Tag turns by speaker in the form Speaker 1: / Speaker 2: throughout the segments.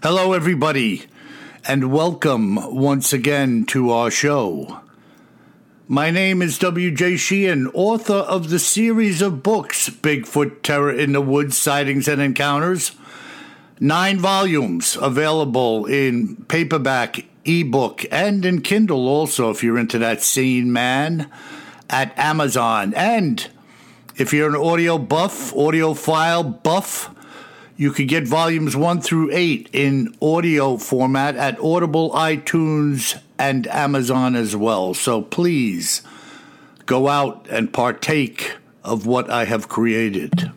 Speaker 1: Hello, everybody, and welcome once again to our show. My name is W.J. Sheehan, author of the series of books Bigfoot Terror in the Woods Sightings and Encounters. Nine volumes available in paperback, ebook, and in Kindle also, if you're into that scene, man, at Amazon. And if you're an audio buff, audiophile buff, you could get volumes one through eight in audio format at Audible, iTunes, and Amazon as well. So please go out and partake of what I have created.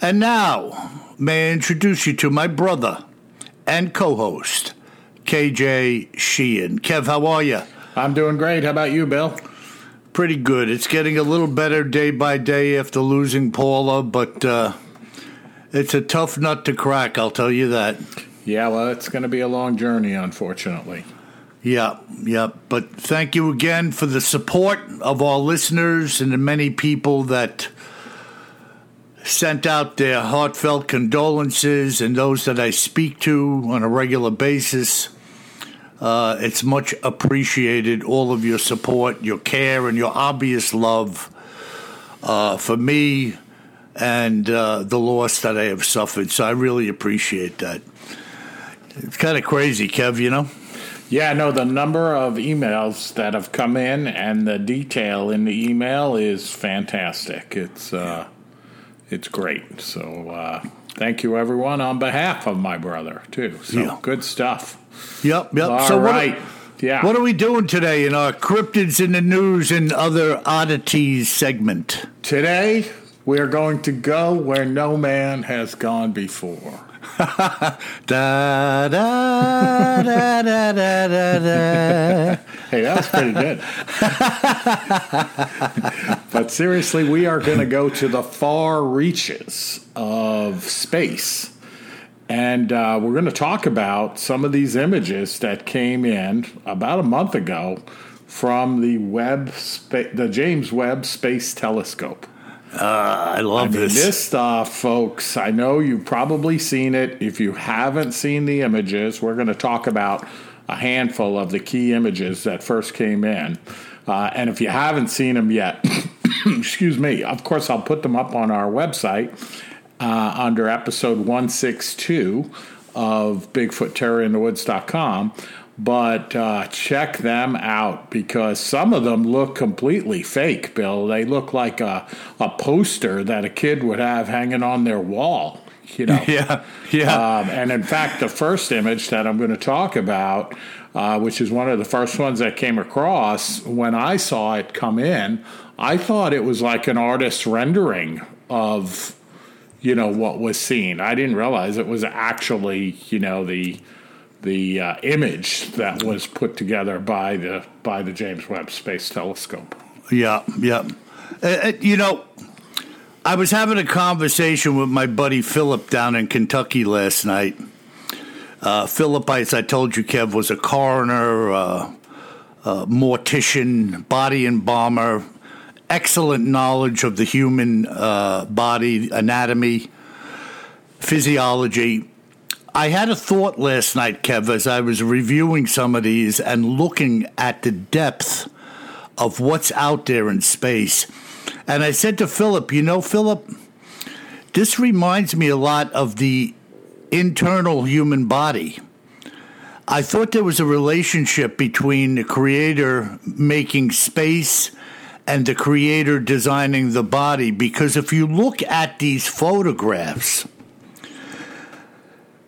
Speaker 1: And now, may I introduce you to my brother and co host, KJ Sheehan. Kev, how are you?
Speaker 2: I'm doing great. How about you, Bill?
Speaker 1: Pretty good. It's getting a little better day by day after losing Paula, but uh, it's a tough nut to crack, I'll tell you that.
Speaker 2: Yeah, well, it's going to be a long journey, unfortunately.
Speaker 1: Yeah, yeah. But thank you again for the support of our listeners and the many people that sent out their heartfelt condolences and those that I speak to on a regular basis. Uh, it's much appreciated, all of your support, your care, and your obvious love uh, for me and uh, the loss that I have suffered. So I really appreciate that. It's kind of crazy, Kev, you know?
Speaker 2: Yeah, no, the number of emails that have come in and the detail in the email is fantastic. It's uh, it's great. So uh, thank you, everyone, on behalf of my brother too. So
Speaker 1: Yeah.
Speaker 2: good stuff.
Speaker 1: Yep, yep.
Speaker 2: All
Speaker 1: so what
Speaker 2: right. yeah.
Speaker 1: What are we doing today in our cryptids in the news and other oddities segment?
Speaker 2: Today we're going to go where no man has gone before.
Speaker 1: Da da da da da da da.
Speaker 2: Hey, that was pretty good. but seriously, we are going to go to the far reaches of space. And uh, we're going to talk about some of these images that came in about a month ago from the Webb, Spa- the James Webb Space Telescope.
Speaker 1: I love
Speaker 2: I mean,
Speaker 1: this.
Speaker 2: this stuff, folks, I know you've probably seen it. If you haven't seen the images, we're going to talk about a handful of the key images that first came in. Uh, and if you haven't seen them yet, excuse me, of course, I'll put them up on our website uh, under episode 162 of BigfootTerrorInTheWoods.com. But uh, check them out because some of them look completely fake, Bill. They look like a, a poster that a kid would have hanging on their wall. You know,
Speaker 1: yeah, yeah.
Speaker 2: um, and in fact, the first image that I'm going to talk about, uh, which is one of the first ones that came across, when I saw it come in, I thought it was like an artist's rendering of, you know, what was seen. I didn't realize it was actually, you know, the the uh, image that was put together by the by the James Webb Space Telescope.
Speaker 1: Yeah, yeah. Uh, uh, you know, I was having a conversation with my buddy Philip down in Kentucky last night. Uh, Philip, as I told you, Kev, was a coroner, uh, uh, mortician, body embalmer, excellent knowledge of the human uh, body, anatomy, physiology. I had a thought last night, Kev, as I was reviewing some of these and looking at the depth of what's out there in space. And I said to Philip, you know, Philip, this reminds me a lot of the internal human body. I thought there was a relationship between the creator making space and the creator designing the body because if you look at these photographs,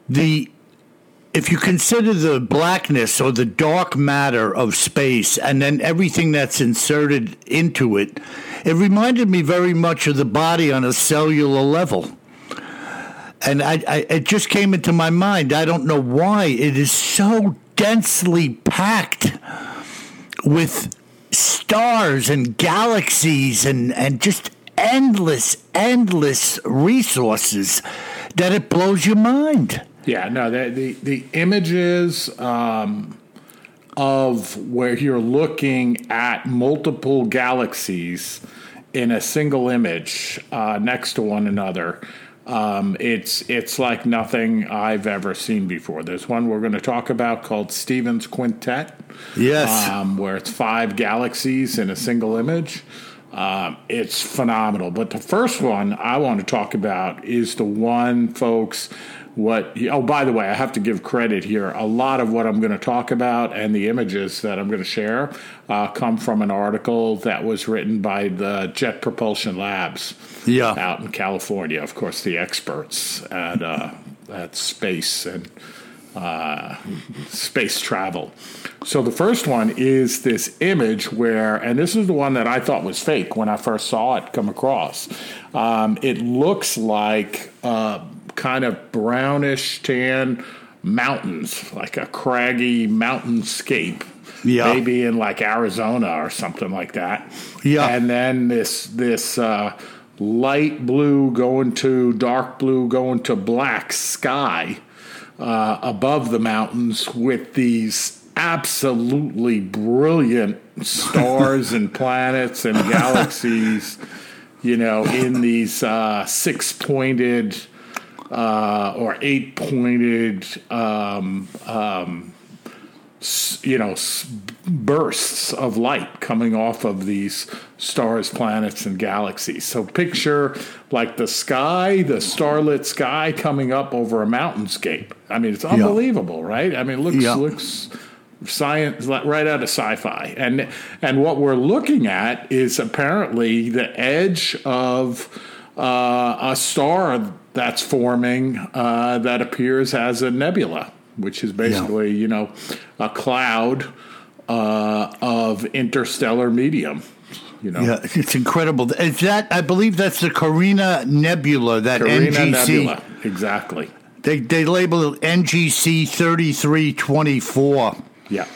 Speaker 1: the if you consider the blackness or the dark matter of space and then everything that's inserted into it, it reminded me very much of the body on a cellular level. And I, I, it just came into my mind. I don't know why. It is so densely packed with stars and galaxies and, and just endless, endless resources that it blows your mind.
Speaker 2: Yeah, no, the the, the images um, of where you're looking at multiple galaxies in a single image uh, next to one another. Um, it's it's like nothing I've ever seen before. There's one we're going to talk about called Stephan's Quintet.
Speaker 1: Yes,
Speaker 2: um, where it's five galaxies in a single image. Um, it's phenomenal. But the first one I want to talk about is the one, folks, what oh by the way i have to give credit here a lot of what i'm going to talk about and the images that i'm going to share uh, come from an article that was written by the jet propulsion labs
Speaker 1: yeah.
Speaker 2: out in california of course the experts at, uh, at space and uh, space travel. So the first one is this image where, and this is the one that I thought was fake when I first saw it come across. Um, it looks like uh, kind of brownish tan mountains, like a craggy mountainscape.
Speaker 1: Yeah.
Speaker 2: Maybe in like Arizona or something like that.
Speaker 1: Yeah.
Speaker 2: And then this this uh, light blue going to dark blue going to black sky uh, above the mountains with these absolutely brilliant stars and planets and galaxies, you know, in these uh, six pointed uh, or eight pointed, um, um, you know, bursts of light coming off of these stars, planets, and galaxies. So picture like the sky, the starlit sky coming up over a mountainscape. I mean, it's unbelievable, yeah. right? I mean, it looks yeah. looks science right out of sci-fi and and what we're looking at is apparently the edge of uh, a star that's forming uh, that appears as a nebula, which is basically yeah. you know a cloud uh, of interstellar medium. You know,
Speaker 1: yeah, it's incredible. Is that I believe that's the Carina Nebula, that
Speaker 2: Carina
Speaker 1: NGC.
Speaker 2: Nebula, exactly.
Speaker 1: They they label it NGC thirty three twenty four.
Speaker 2: Yeah,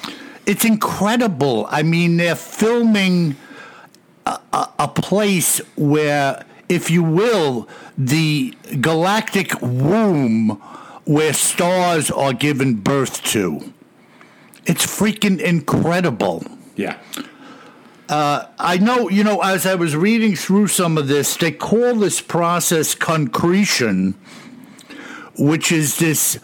Speaker 1: it's incredible. I mean, they're filming a, a, a place where if you will, the galactic womb where stars are given birth to. It's freaking incredible.
Speaker 2: Yeah.
Speaker 1: Uh, I know, you know, as I was reading through some of this, they call this process concretion, which is this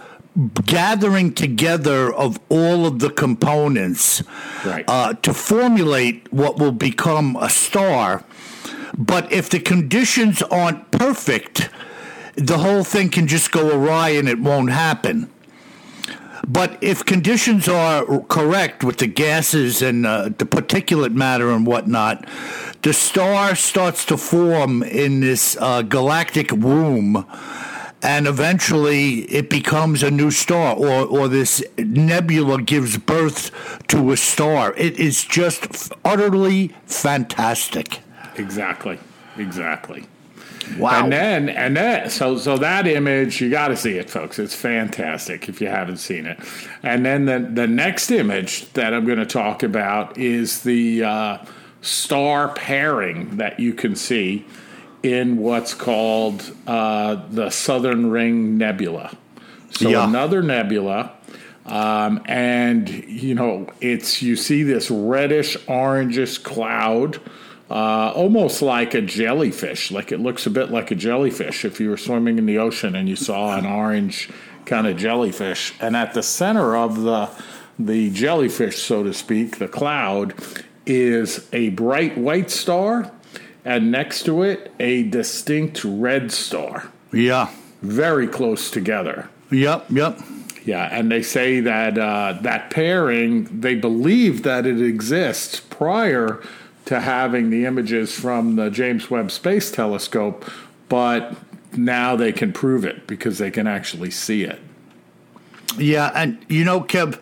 Speaker 1: gathering together of all of the components
Speaker 2: right.
Speaker 1: uh, to formulate what will become a star. But if the conditions aren't perfect, the whole thing can just go awry and it won't happen. But if conditions are correct with the gases and uh, the particulate matter and whatnot, the star starts to form in this uh, galactic womb, and eventually it becomes a new star, or, or this nebula gives birth to a star. It is just utterly fantastic.
Speaker 2: Exactly. Exactly.
Speaker 1: Wow.
Speaker 2: And then and then so so that image you got to see it folks. It's fantastic if you haven't seen it. And then the the next image that I'm going to talk about is the uh, star pairing that you can see in what's called uh, the Southern Ring Nebula. So
Speaker 1: Yeah.
Speaker 2: another nebula um, and you know it's you see this reddish orangish cloud uh, almost like a jellyfish like it looks a bit like a jellyfish if you were swimming in the ocean and you saw an orange kind of jellyfish and at the center of the the jellyfish so to speak the cloud is a bright white star and next to it a distinct red star
Speaker 1: Yeah.
Speaker 2: very close together
Speaker 1: Yep, yep.
Speaker 2: Yeah, and they say that uh, that pairing, they believe that it exists prior to having the images from the James Webb Space Telescope, but now they can prove it because they can actually see it.
Speaker 1: Yeah, and you know, Kev,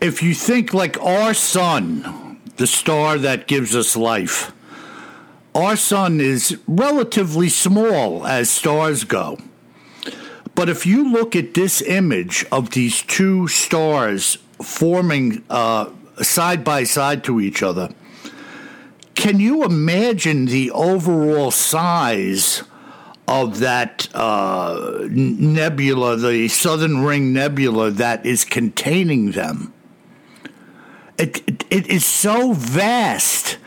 Speaker 1: if you think like our sun, the star that gives us life, our sun is relatively small as stars go. But if you look at this image of these two stars forming uh, side by side to each other, can you imagine the overall size of that uh, nebula, the Southern Ring Nebula, that is containing them? It, it, it is so vast.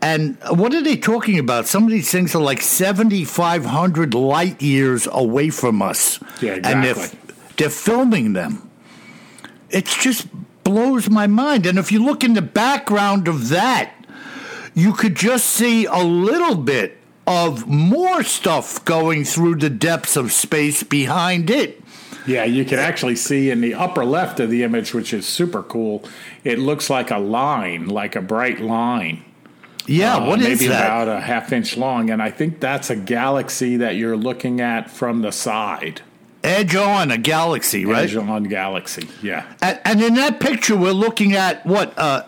Speaker 1: And what are they talking about? Some of these things are like 7,500 light years away from us.
Speaker 2: Yeah, exactly.
Speaker 1: And they're, they're filming them. It just blows my mind. And if you look in the background of that, you could just see a little bit of more stuff going through the depths of space behind it.
Speaker 2: Yeah, you can actually see in the upper left of the image, which is super cool, it looks like a line, like a bright line.
Speaker 1: Yeah, uh, what is
Speaker 2: maybe
Speaker 1: that?
Speaker 2: about a half inch long, and I think that's a galaxy that you're looking at from the side.
Speaker 1: Edge on a galaxy, right?
Speaker 2: Edge on galaxy, yeah.
Speaker 1: And, and in that picture, we're looking at what, uh,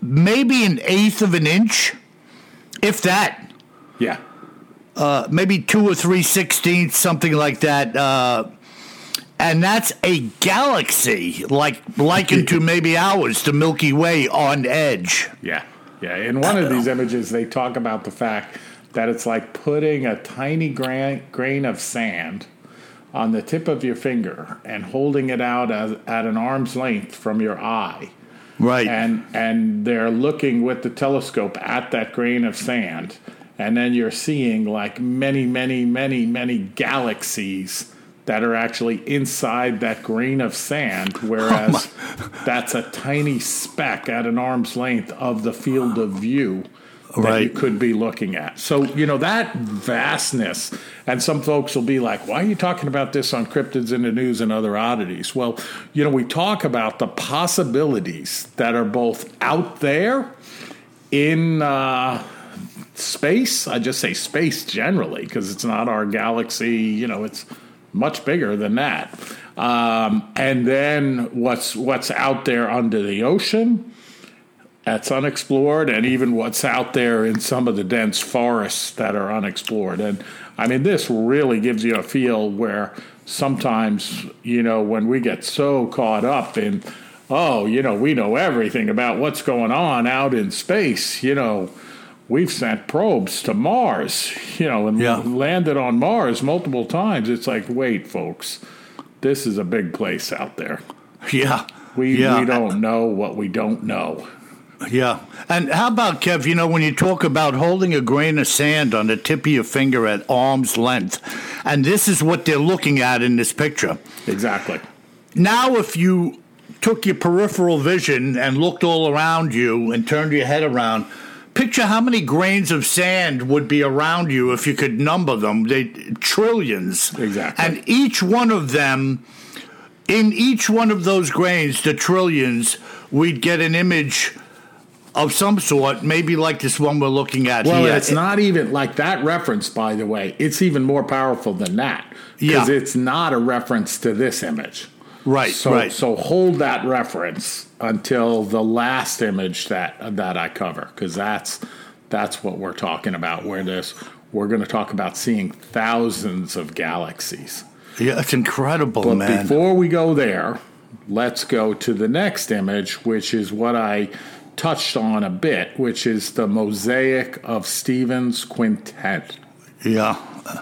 Speaker 1: maybe an eighth of an inch, if that.
Speaker 2: Yeah.
Speaker 1: Uh, maybe two or three sixteenths, something like that. Uh, and that's a galaxy, like likened to maybe ours, the Milky Way on edge.
Speaker 2: Yeah, yeah. In one of these images, they talk about the fact that it's like putting a tiny grain, grain of sand on the tip of your finger and holding it out as, at an arm's length from your eye.
Speaker 1: Right.
Speaker 2: And and they're looking with the telescope at that grain of sand, and then you're seeing like many, many, many, many galaxies that are actually inside that grain of sand, oh whereas oh that's a tiny speck at an arm's length of the field of view that
Speaker 1: Right.
Speaker 2: you could be looking at. So, you know, that vastness, and some folks will be like, why are you talking about this on Cryptids in the News and Other Oddities? Well, you know, we talk about the possibilities that are both out there in uh, space. I just say space generally because it's not our galaxy, you know, it's much bigger than that. Um, and then what's what's out there under the ocean that's unexplored, and even what's out there in some of the dense forests that are unexplored. And I mean, this really gives you a feel where sometimes, you know, when we get so caught up in, oh, you know, we know everything about what's going on out in space, you know. We've sent probes to Mars, you know, and
Speaker 1: Yeah.
Speaker 2: landed on Mars multiple times. It's like, wait, folks, this is a big place out there.
Speaker 1: Yeah.
Speaker 2: We,
Speaker 1: yeah.
Speaker 2: we don't know what we don't know.
Speaker 1: Yeah. And how about, Kev, you know, when you talk about holding a grain of sand on the tip of your finger at arm's length, and this is what they're looking at in this picture.
Speaker 2: Exactly.
Speaker 1: Now, if you took your peripheral vision and looked all around you and turned your head around, picture how many grains of sand would be around you if you could number them. They trillions.
Speaker 2: Exactly.
Speaker 1: And each one of them, in each one of those grains, the trillions, we'd get an image of some sort, maybe like this one we're looking at
Speaker 2: Well,
Speaker 1: here.
Speaker 2: it's not even like that reference, by the way. It's even more powerful than that because
Speaker 1: Yeah.
Speaker 2: it's not a reference to this image.
Speaker 1: right,
Speaker 2: So,
Speaker 1: right.
Speaker 2: so hold that reference until the last image that that I cover because that's that's what we're talking about. Where this we're going to talk about seeing thousands of galaxies.
Speaker 1: yeah, it's incredible,
Speaker 2: But
Speaker 1: man.
Speaker 2: before we go there, let's go to the next image, which is what I touched on a bit, which is the mosaic of Stevens Quintet.
Speaker 1: yeah,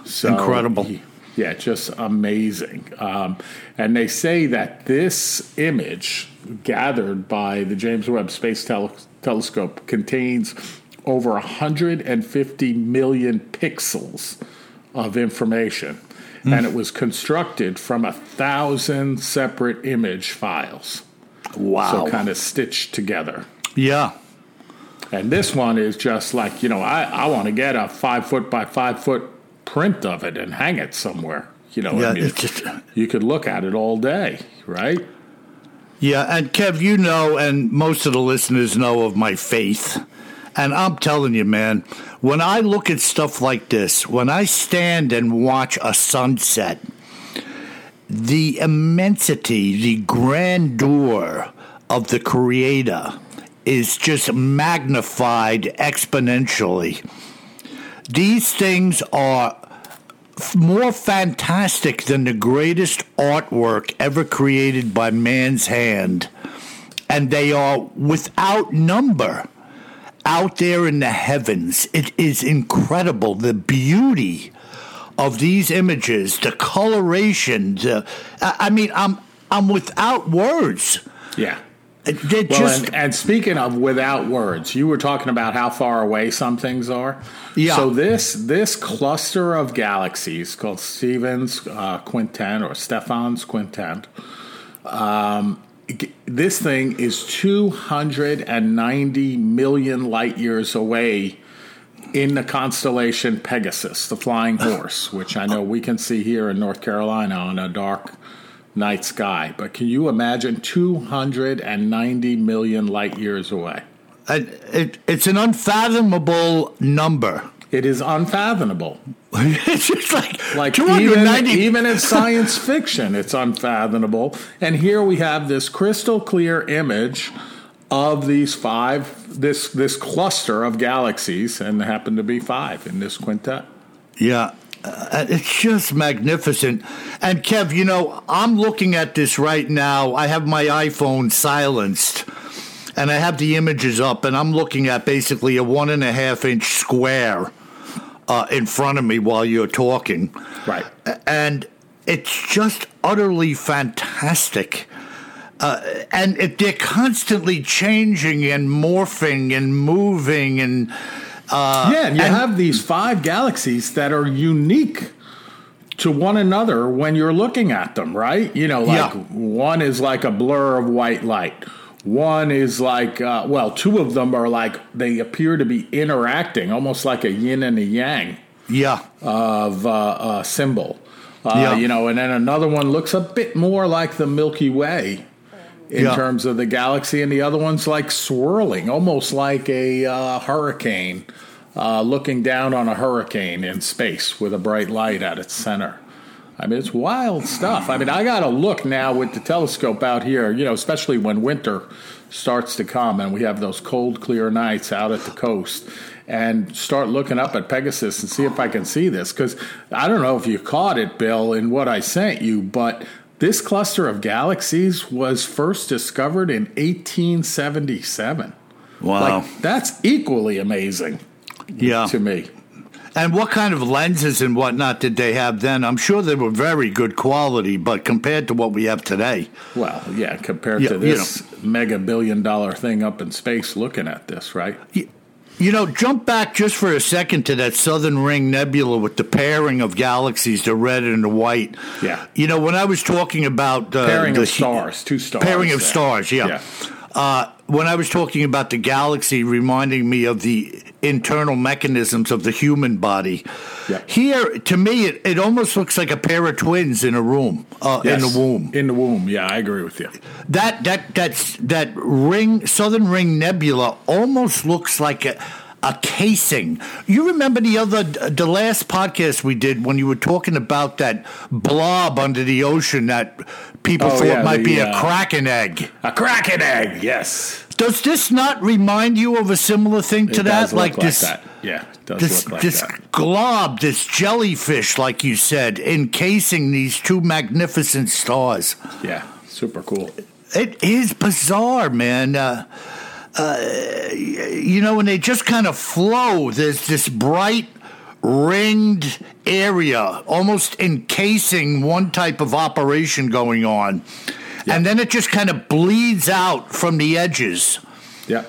Speaker 2: So,
Speaker 1: incredible.
Speaker 2: Yeah, just amazing. Um, and they say that this image gathered by the James Webb Space Tele- Telescope contains over 150 million pixels of information. And it was constructed from a thousand separate image files.
Speaker 1: Wow.
Speaker 2: So kind of stitched together.
Speaker 1: Yeah.
Speaker 2: And this one is just like, you know, I, I want to get a five foot by five foot print of it and hang it somewhere. You know,
Speaker 1: Yeah,
Speaker 2: I mean,
Speaker 1: it's just-
Speaker 2: you could look at it all day, right?
Speaker 1: Yeah, and Kev, you know, and most of the listeners know of my faith. And I'm telling you, man, when I look at stuff like this, when I stand and watch a sunset, the immensity, the grandeur of the Creator is just magnified exponentially. These things are more fantastic than the greatest artwork ever created by man's hand. And they are without number out there in the heavens. It is incredible. The beauty of these images, the coloration, the, I mean, I'm, I'm without words.
Speaker 2: Yeah.
Speaker 1: They're
Speaker 2: Well,
Speaker 1: just,
Speaker 2: and, and speaking of without words, you were talking about how far away some things are.
Speaker 1: Yeah.
Speaker 2: So this this cluster of galaxies called Stephen's uh, quintet or Stephan's quintet. Um, this thing is 290 million light years away in the constellation Pegasus, the flying horse, which I know we can see here in North Carolina on a dark night sky. But can you imagine 290 million light years away?
Speaker 1: it, it, it's an unfathomable number.
Speaker 2: It is unfathomable.
Speaker 1: it's just like,
Speaker 2: Like even,
Speaker 1: 290
Speaker 2: even in science fiction, it's unfathomable. And here we have this crystal clear image of these five, this this cluster of galaxies, and there happen to be five in this quintet.
Speaker 1: Yeah. Uh, it's just magnificent. And Kev, you know, I'm looking at this right now. I have my iPhone silenced and I have the images up, and I'm looking at basically a one and a half inch square uh, in front of me while you're talking.
Speaker 2: Right.
Speaker 1: And it's just utterly fantastic. Uh, and it, they're constantly changing and morphing and moving and
Speaker 2: yeah, and you
Speaker 1: and-
Speaker 2: have these five galaxies that are unique to one another when you're looking at them, right? You know, like
Speaker 1: Yeah.
Speaker 2: one is like a blur of white light. One is like, uh, well, two of them are like, they appear to be interacting, almost like a yin and a yang
Speaker 1: yeah.
Speaker 2: of uh, uh, symbol. Uh,
Speaker 1: Yeah.
Speaker 2: You know, and then another one looks a bit more like the Milky Way in
Speaker 1: Yeah.
Speaker 2: terms of the galaxy, and the other one's like swirling, almost like a uh, hurricane, uh, looking down on a hurricane in space with a bright light at its center. I mean, it's wild stuff. I mean, I got to look now with the telescope out here, you know, especially when winter starts to come and we have those cold, clear nights out at the coast, and start looking up at Pegasus and see if I can see this. Because I don't know if you caught it, Bill, in what I sent you, but this cluster of galaxies was first discovered in 1877.
Speaker 1: Wow.
Speaker 2: Like, that's equally amazing
Speaker 1: yeah.
Speaker 2: to me.
Speaker 1: And what kind of lenses and whatnot did they have then? I'm sure they were very good quality, but compared to what we have today,
Speaker 2: Well, yeah, compared
Speaker 1: Yeah,
Speaker 2: to
Speaker 1: you
Speaker 2: this mega billion dollar thing up in space looking at this, right?
Speaker 1: You, know, jump back just for a second to that Southern Ring Nebula with the pairing of galaxies, the red and the white.
Speaker 2: Yeah.
Speaker 1: You know, when I was talking about uh,
Speaker 2: Pairing
Speaker 1: the
Speaker 2: of stars, two stars.
Speaker 1: pairing of stars, yeah.
Speaker 2: Yeah.
Speaker 1: Uh, when I was talking about the galaxy reminding me of the internal mechanisms of the human body,
Speaker 2: Yeah.
Speaker 1: here, to me, it, it almost looks like a pair of twins in a room, uh, in the womb.
Speaker 2: In the womb, yeah, I agree with you.
Speaker 1: That that that's that ring Southern Ring Nebula almost looks like a a casing. You remember the other the last podcast we did when you were talking about that blob under the ocean that people
Speaker 2: Oh,
Speaker 1: thought
Speaker 2: yeah,
Speaker 1: might
Speaker 2: the,
Speaker 1: be a
Speaker 2: uh,
Speaker 1: kraken egg.
Speaker 2: A kraken egg, yes.
Speaker 1: Does this not remind you of a similar thing to
Speaker 2: It
Speaker 1: that? like this
Speaker 2: that. Yeah, it does
Speaker 1: this
Speaker 2: look like
Speaker 1: this
Speaker 2: that.
Speaker 1: glob, this jellyfish, like you said, encasing these two magnificent stars.
Speaker 2: Yeah, super cool.
Speaker 1: It is bizarre, man. Uh, uh, you know, when they just kind of flow, there's this bright, ringed area almost encasing one type of operation going on. And then it just kind of bleeds out from the edges.
Speaker 2: Yeah,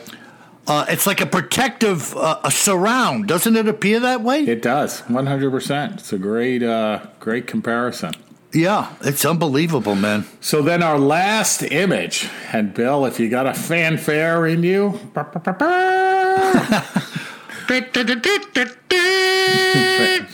Speaker 1: Uh, it's like a protective uh, a surround, doesn't it appear that way?
Speaker 2: it does. One hundred percent. It's a great, uh, great comparison.
Speaker 1: Yeah, it's unbelievable, man.
Speaker 2: So then our last image, and Bill, if you got a fanfare in you,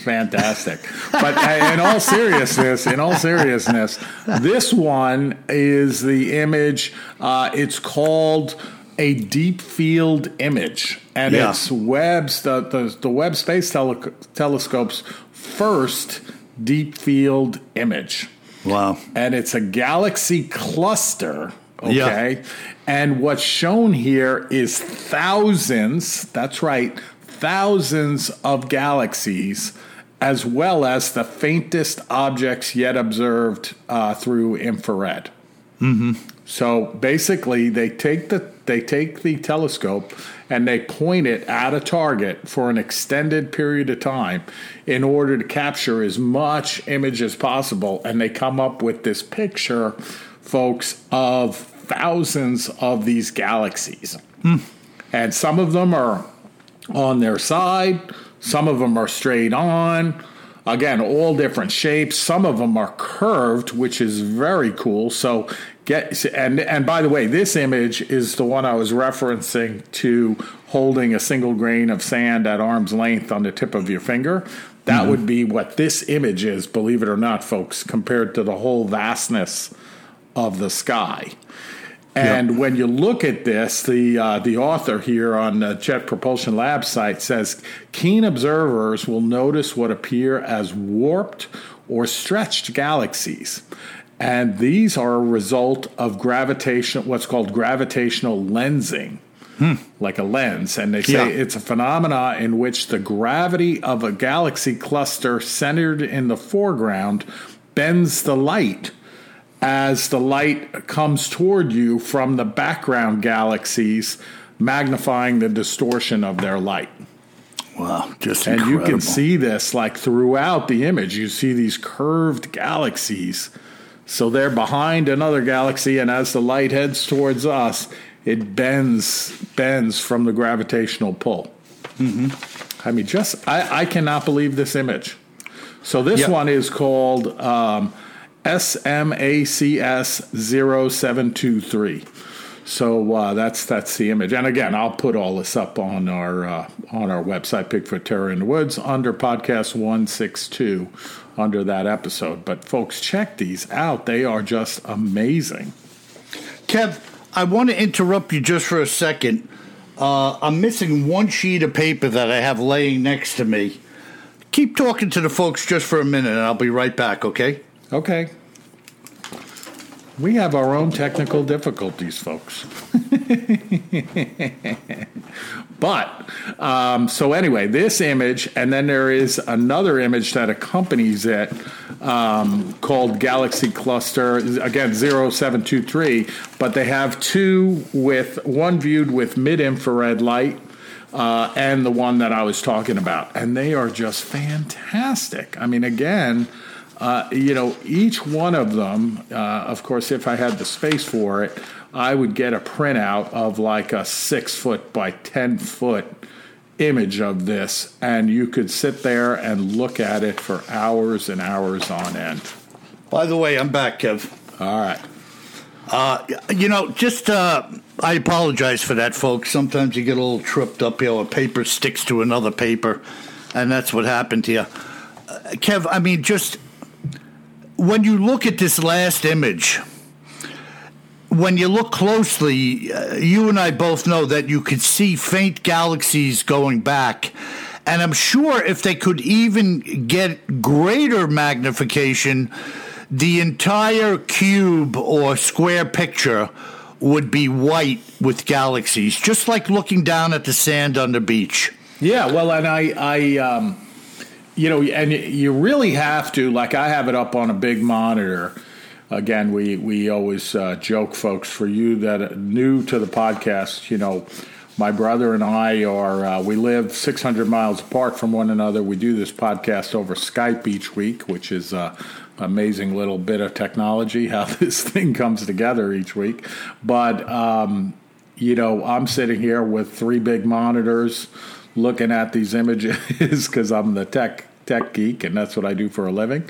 Speaker 2: Fantastic. But in all seriousness, in all seriousness, this one is the image. Uh, it's called a deep field image, and
Speaker 1: Yeah.
Speaker 2: it's Webb's the the, the Webb Space Tele- Telescope's first deep field image
Speaker 1: Wow.
Speaker 2: and it's a galaxy cluster.
Speaker 1: Yeah.
Speaker 2: Okay. And what's shown here is thousands, that's right, thousands of galaxies, as well as the faintest objects yet observed uh, through infrared. So basically, they take the they take the telescope and they point it at a target for an extended period of time in order to capture as much image as possible, and they come up with this picture, folks, of thousands of these galaxies, and some of them are on their side, some of them are straight on. Again, all different shapes. Some of them are curved, which is very cool. So get and and by the way, this image is the one I was referencing to holding a single grain of sand at arm's length on the tip of your finger. That would be what this image is, believe it or not, folks, compared to the whole vastness of the sky. And when you look at this, the uh, the author here on the Jet Propulsion Lab site says keen observers will notice what appear as warped or stretched galaxies. And these are a result of gravitation, what's called gravitational lensing, like a lens. And they say
Speaker 1: Yeah.
Speaker 2: it's a phenomena in which the gravity of a galaxy cluster centered in the foreground bends the light as the light comes toward you from the background galaxies, magnifying the distortion of their light.
Speaker 1: Wow. Just
Speaker 2: And
Speaker 1: incredible.
Speaker 2: you can see this like throughout the image. You see these curved galaxies. So they're behind another galaxy, and as the light heads towards us, it bends bends from the gravitational pull. I mean, just I, I cannot believe this image. So this
Speaker 1: Yep.
Speaker 2: one is called um, SMACS 0723. So uh, that's that's the image, and again, I'll put all this up on our uh, on our website, Bigfoot Terror in the Woods, under podcast one six two, under that episode. But folks, check these out; they are just amazing.
Speaker 1: Kev, I want to interrupt you just for a second. Uh, I'm missing one sheet of paper that I have laying next to me. Keep talking to the folks just for a minute, and I'll be right back, okay?
Speaker 2: Okay, we have our own technical difficulties, folks. But um, so anyway, this image, and then there is another image that accompanies it um, called Galaxy Cluster. Again, 0723, but they have two with one viewed with mid infrared light. Uh, and the one that I was talking about, and they are just fantastic. I mean, again, uh, you know, each one of them, uh, of course, if I had the space for it, I would get a printout of like a six foot by 10 foot image of this, and you could sit there and look at it for hours and hours on end.
Speaker 1: By the way, I'm back, Kev.
Speaker 2: All right.
Speaker 1: Uh, you know, just uh, I apologize for that, folks. Sometimes you get a little tripped up here, a paper sticks to another paper, and that's what happened here. Uh, Kev, I mean, just when you look at this last image, when you look closely, uh, you and I both know that you could see faint galaxies going back. And I'm sure if they could even get greater magnification, the entire cube or square picture would be white with galaxies, just like looking down at the sand on the beach.
Speaker 2: Yeah, well, and I, I, um, you know, and you really have to. Like, I have it up on a big monitor. Again, we we always uh, joke, folks. For you that are new to the podcast, you know, my brother and I are uh, we live 600 miles apart from one another. We do this podcast over Skype each week, which is a amazing little bit of technology how this thing comes together each week. But um, you know, I'm sitting here with three big monitors looking at these images because I'm the tech tech geek, and that's what I do for a living.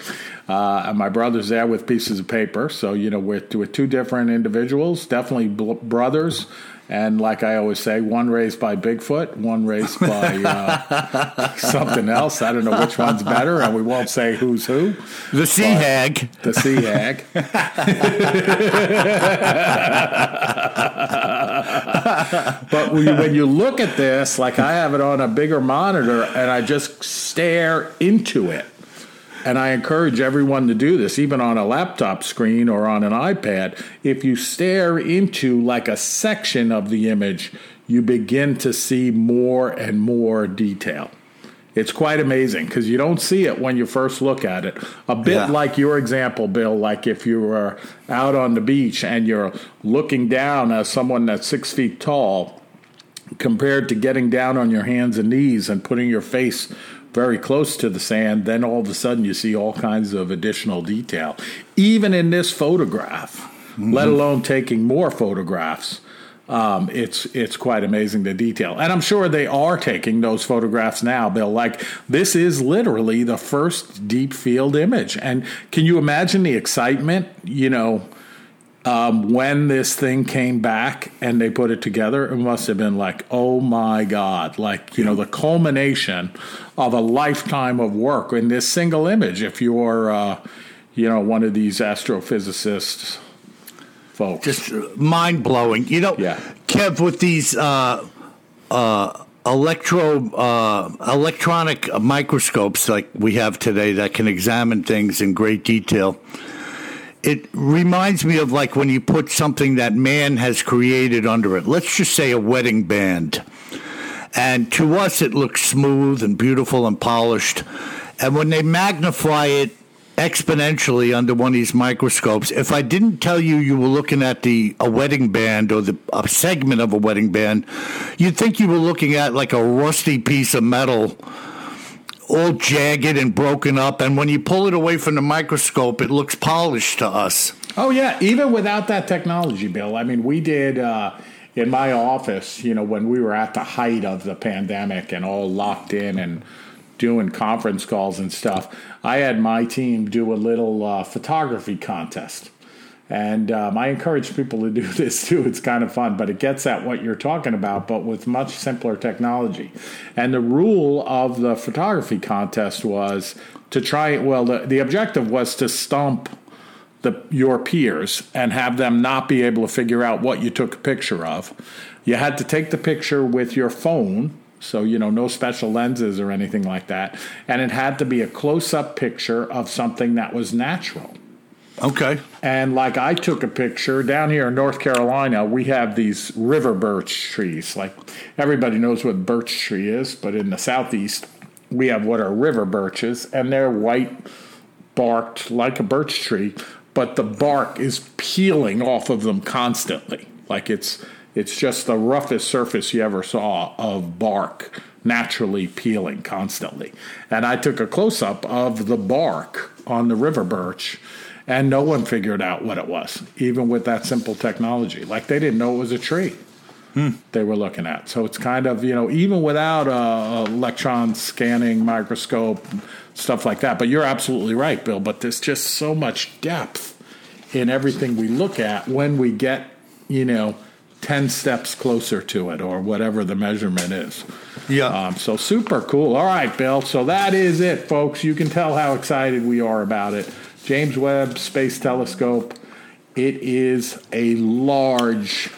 Speaker 2: Uh, and my brother's there with pieces of paper. So, you know, we're, we're two different individuals, definitely bl- brothers. And like I always say, one raised by Bigfoot, one raised by uh, something else. I don't know which one's better, and we won't say who's who.
Speaker 1: The sea hag.
Speaker 2: The sea hag. but when you look at this, like I have it on a bigger monitor, and I just stare into it and I encourage everyone to do this, even on a laptop screen or on an iPad. If you stare into like a section of the image, you begin to see more and more detail. It's quite amazing because you don't see it when you first look at it. A bit yeah. like your example, Bill, like if you were out on the beach and you're looking down as someone that's six feet tall, compared to getting down on your hands and knees and putting your face very close to the sand, then all of a sudden you see all kinds of additional detail. Even in this photograph, mm-hmm. let alone taking more photographs, um, it's it's quite amazing the detail. And I'm sure they are taking those photographs now, Bill. Like this is literally the first deep field image. And can you imagine the excitement? You know, um, when this thing came back and they put it together, it must have been like, oh my God, like, you know, the culmination of a lifetime of work in this single image. If you're, uh, you know, one of these astrophysicists folks.
Speaker 1: Just mind blowing. You know, yeah. Kev, with these uh, uh, electro uh, electronic microscopes like we have today that can examine things in great detail it reminds me of like when you put something that man has created under it. Let's just say a wedding band. And to us, it looks smooth and beautiful and polished. And when they magnify it exponentially under one of these microscopes, if I didn't tell you you were looking at the a wedding band or the a segment of a wedding band, you'd think you were looking at like a rusty piece of metal all jagged and broken up. And when you pull it away from the microscope, it looks polished to us.
Speaker 2: Oh, yeah. Even without that technology, Bill. I mean, we did. Uh, in my office, you know, when we were at the height of the pandemic and all locked in and doing conference calls and stuff, I had my team do a little uh, photography contest. And um, I encourage people to do this too. It's kind of fun, but it gets at what you're talking about, but with much simpler technology. And the rule of the photography contest was to try, well, the, the objective was to stump the, your peers and have them not be able to figure out what you took a picture of. You had to take the picture with your phone. So, you know, no special lenses or anything like that. And it had to be a close up picture of something that was natural.
Speaker 1: Okay.
Speaker 2: And like I took a picture down here in North Carolina, we have these river birch trees. Like everybody knows what birch tree is, but in the southeast, we have what are river birches, and they're white barked like a birch tree, but the bark is peeling off of them constantly. Like it's it's just the roughest surface you ever saw of bark naturally peeling constantly. And I took a close up of the bark on the river birch and no one figured out what it was, even with that simple technology. Like they didn't know it was a tree hmm. they were looking at. So it's kind of you know even without a electron scanning microscope stuff like that. But you're absolutely right, Bill. But there's just so much depth in everything we look at when we get you know. 10 steps closer to it or whatever the measurement is.
Speaker 1: Yeah.
Speaker 2: Um, so super cool. All right, Bill. So that is it, folks. You can tell how excited we are about it. James Webb Space Telescope. It is a large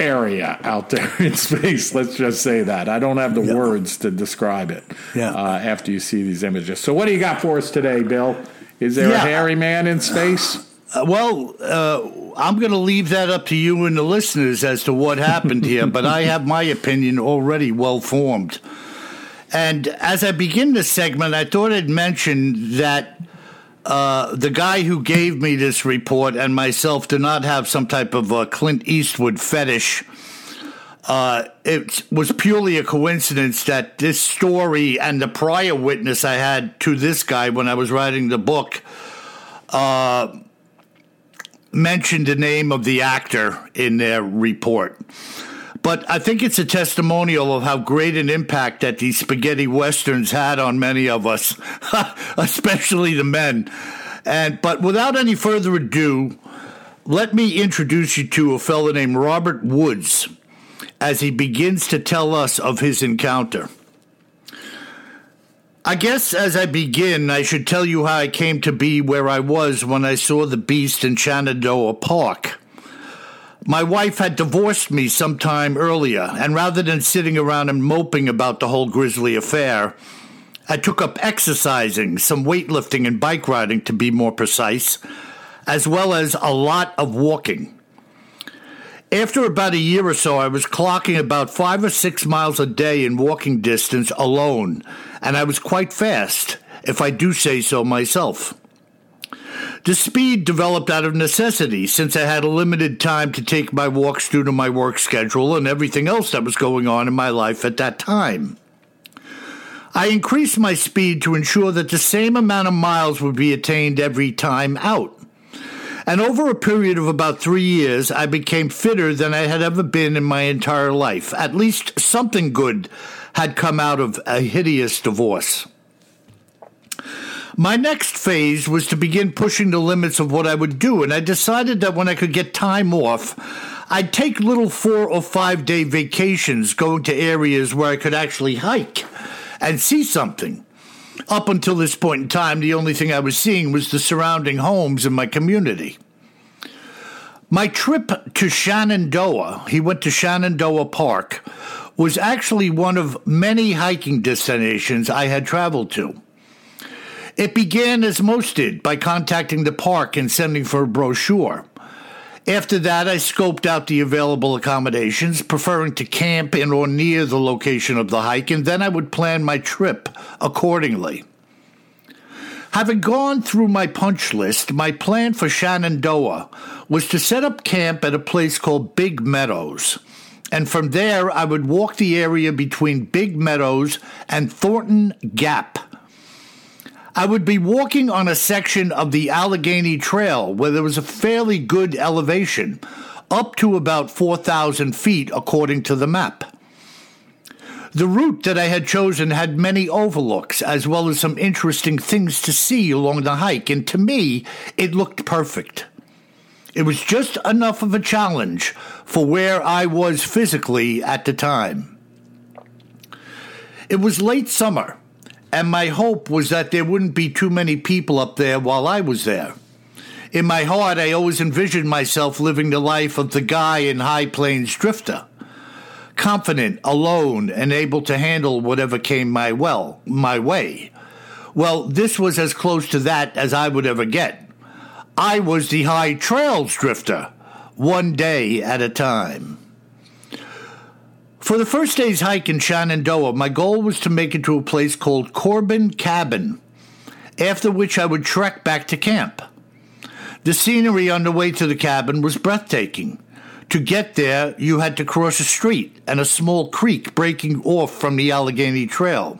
Speaker 2: area out there in space. Let's just say that. I don't have the yeah. words to describe it yeah. uh, after you see these images. So, what do you got for us today, Bill? Is there yeah. a hairy man in space?
Speaker 1: Uh, well, uh, I'm going to leave that up to you and the listeners as to what happened here, but I have my opinion already well formed. And as I begin this segment, I thought I'd mention that uh, the guy who gave me this report and myself do not have some type of uh, Clint Eastwood fetish. Uh, it was purely a coincidence that this story and the prior witness I had to this guy when I was writing the book mentioned the name of the actor in their report. But I think it's a testimonial of how great an impact that these spaghetti westerns had on many of us, especially the men. And but without any further ado, let me introduce you to a fellow named Robert Woods as he begins to tell us of his encounter. I guess as I begin, I should tell you how I came to be where I was when I saw the beast in Shenandoah Park. My wife had divorced me some time earlier, and rather than sitting around and moping about the whole grisly affair, I took up exercising, some weightlifting and bike riding to be more precise, as well as a lot of walking. After about a year or so, I was clocking about five or six miles a day in walking distance alone, and I was quite fast, if I do say so myself. The speed developed out of necessity since I had a limited time to take my walks due to my work schedule and everything else that was going on in my life at that time. I increased my speed to ensure that the same amount of miles would be attained every time out. And over a period of about three years, I became fitter than I had ever been in my entire life. At least something good had come out of a hideous divorce. My next phase was to begin pushing the limits of what I would do, and I decided that when I could get time off, I'd take little four or five day vacations going to areas where I could actually hike and see something. Up until this point in time, the only thing I was seeing was the surrounding homes in my community. My trip to Shenandoah, he went to Shenandoah Park, was actually one of many hiking destinations I had traveled to. It began as most did by contacting the park and sending for a brochure. After that, I scoped out the available accommodations, preferring to camp in or near the location of the hike, and then I would plan my trip accordingly. Having gone through my punch list, my plan for Shenandoah was to set up camp at a place called Big Meadows. And from there, I would walk the area between Big Meadows and Thornton Gap. I would be walking on a section of the Allegheny Trail where there was a fairly good elevation, up to about 4,000 feet according to the map. The route that I had chosen had many overlooks, as well as some interesting things to see along the hike, and to me, it looked perfect. It was just enough of a challenge for where I was physically at the time. It was late summer, and my hope was that there wouldn't be too many people up there while I was there. In my heart, I always envisioned myself living the life of the guy in High Plains Drifter confident, alone, and able to handle whatever came my well, my way. Well, this was as close to that as I would ever get. I was the high trails drifter, one day at a time. For the first day's hike in Shenandoah, my goal was to make it to a place called Corbin Cabin, after which I would trek back to camp. The scenery on the way to the cabin was breathtaking. To get there, you had to cross a street and a small creek breaking off from the Allegheny Trail.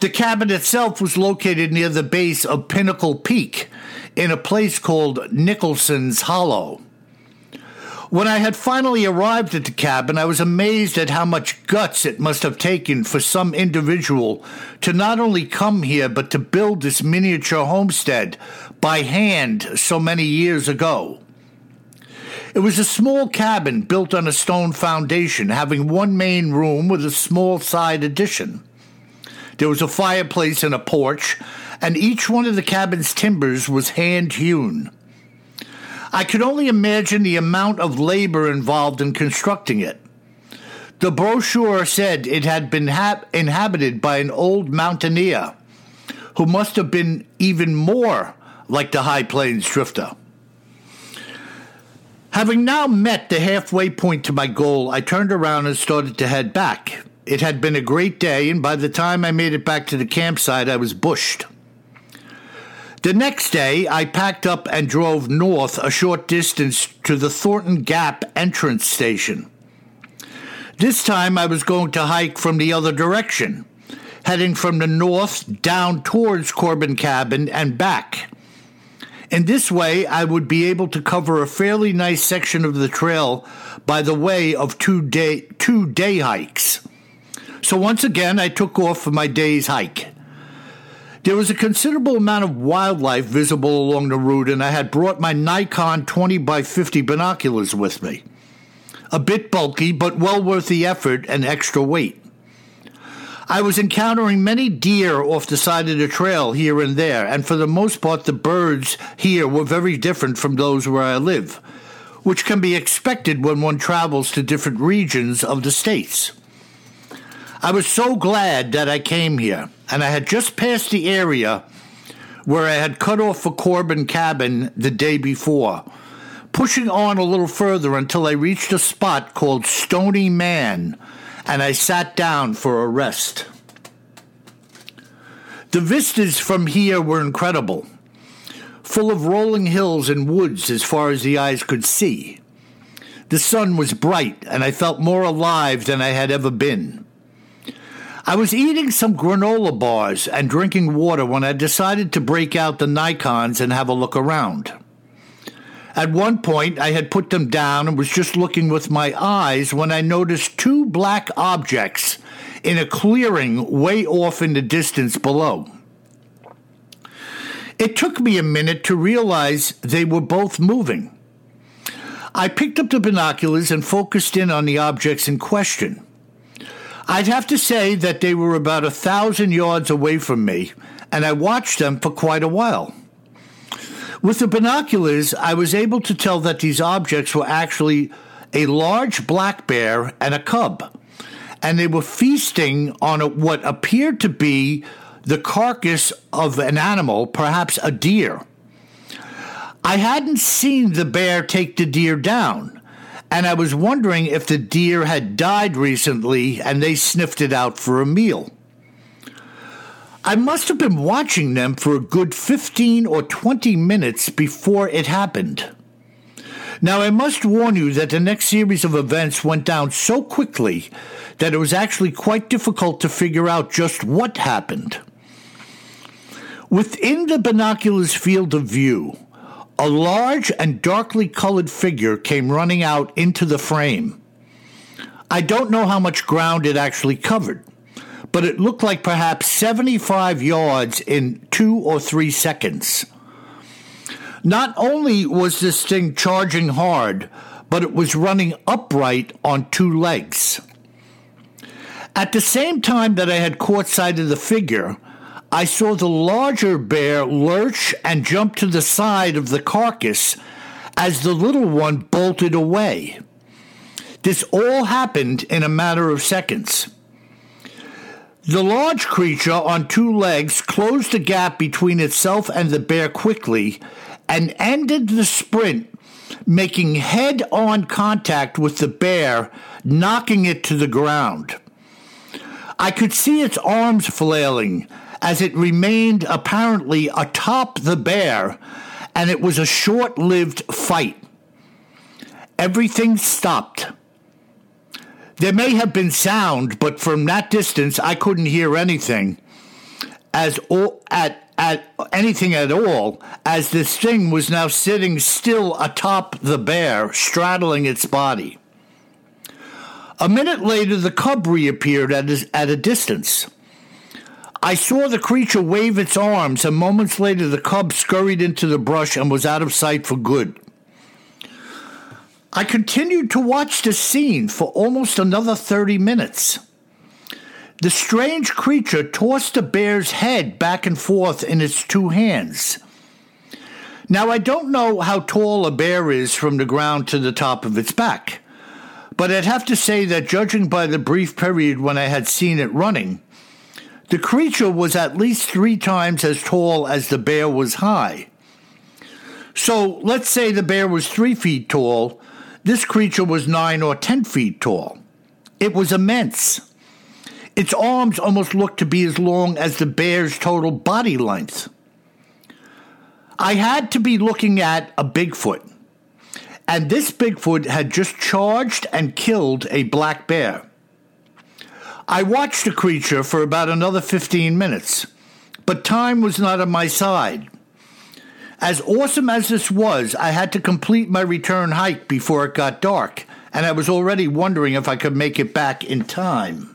Speaker 1: The cabin itself was located near the base of Pinnacle Peak in a place called Nicholson's Hollow. When I had finally arrived at the cabin, I was amazed at how much guts it must have taken for some individual to not only come here, but to build this miniature homestead by hand so many years ago. It was a small cabin built on a stone foundation, having one main room with a small side addition. There was a fireplace and a porch, and each one of the cabin's timbers was hand hewn. I could only imagine the amount of labor involved in constructing it. The brochure said it had been ha- inhabited by an old mountaineer who must have been even more like the High Plains drifter. Having now met the halfway point to my goal, I turned around and started to head back. It had been a great day, and by the time I made it back to the campsite, I was bushed. The next day, I packed up and drove north a short distance to the Thornton Gap entrance station. This time, I was going to hike from the other direction, heading from the north down towards Corbin Cabin and back. In this way, I would be able to cover a fairly nice section of the trail by the way of two day, two day hikes. So once again, I took off for my day's hike. There was a considerable amount of wildlife visible along the route, and I had brought my Nikon 20 by 50 binoculars with me. A bit bulky, but well worth the effort and extra weight. I was encountering many deer off the side of the trail here and there, and for the most part, the birds here were very different from those where I live, which can be expected when one travels to different regions of the states. I was so glad that I came here, and I had just passed the area where I had cut off for Corbin Cabin the day before, pushing on a little further until I reached a spot called Stony Man, and I sat down for a rest. The vistas from here were incredible, full of rolling hills and woods as far as the eyes could see. The sun was bright, and I felt more alive than I had ever been. I was eating some granola bars and drinking water when I decided to break out the Nikons and have a look around. At one point, I had put them down and was just looking with my eyes when I noticed two black objects in a clearing way off in the distance below. It took me a minute to realize they were both moving. I picked up the binoculars and focused in on the objects in question. I'd have to say that they were about a thousand yards away from me, and I watched them for quite a while. With the binoculars, I was able to tell that these objects were actually a large black bear and a cub, and they were feasting on a, what appeared to be the carcass of an animal, perhaps a deer. I hadn't seen the bear take the deer down, and I was wondering if the deer had died recently and they sniffed it out for a meal. I must have been watching them for a good 15 or 20 minutes before it happened. Now, I must warn you that the next series of events went down so quickly that it was actually quite difficult to figure out just what happened. Within the binoculars field of view, a large and darkly colored figure came running out into the frame. I don't know how much ground it actually covered, but it looked like perhaps 75 yards in two or three seconds. Not only was this thing charging hard, but it was running upright on two legs. At the same time that I had caught sight of the figure, I saw the larger bear lurch and jump to the side of the carcass as the little one bolted away. This all happened in a matter of seconds. The large creature on two legs closed the gap between itself and the bear quickly and ended the sprint, making head on contact with the bear, knocking it to the ground. I could see its arms flailing as it remained apparently atop the bear, and it was a short lived fight. Everything stopped. There may have been sound, but from that distance I couldn't hear anything as all, at at anything at all as this thing was now sitting still atop the bear, straddling its body. A minute later, the cub reappeared at, at a distance. I saw the creature wave its arms, and moments later the cub scurried into the brush and was out of sight for good. I continued to watch the scene for almost another 30 minutes. The strange creature tossed the bear's head back and forth in its two hands. Now, I don't know how tall a bear is from the ground to the top of its back, but I'd have to say that judging by the brief period when I had seen it running, the creature was at least three times as tall as the bear was high. So let's say the bear was three feet tall. This creature was nine or ten feet tall. It was immense. Its arms almost looked to be as long as the bear's total body length. I had to be looking at a Bigfoot. And this Bigfoot had just charged and killed a black bear. I watched the creature for about another 15 minutes, but time was not on my side. As awesome as this was, I had to complete my return hike before it got dark, and I was already wondering if I could make it back in time.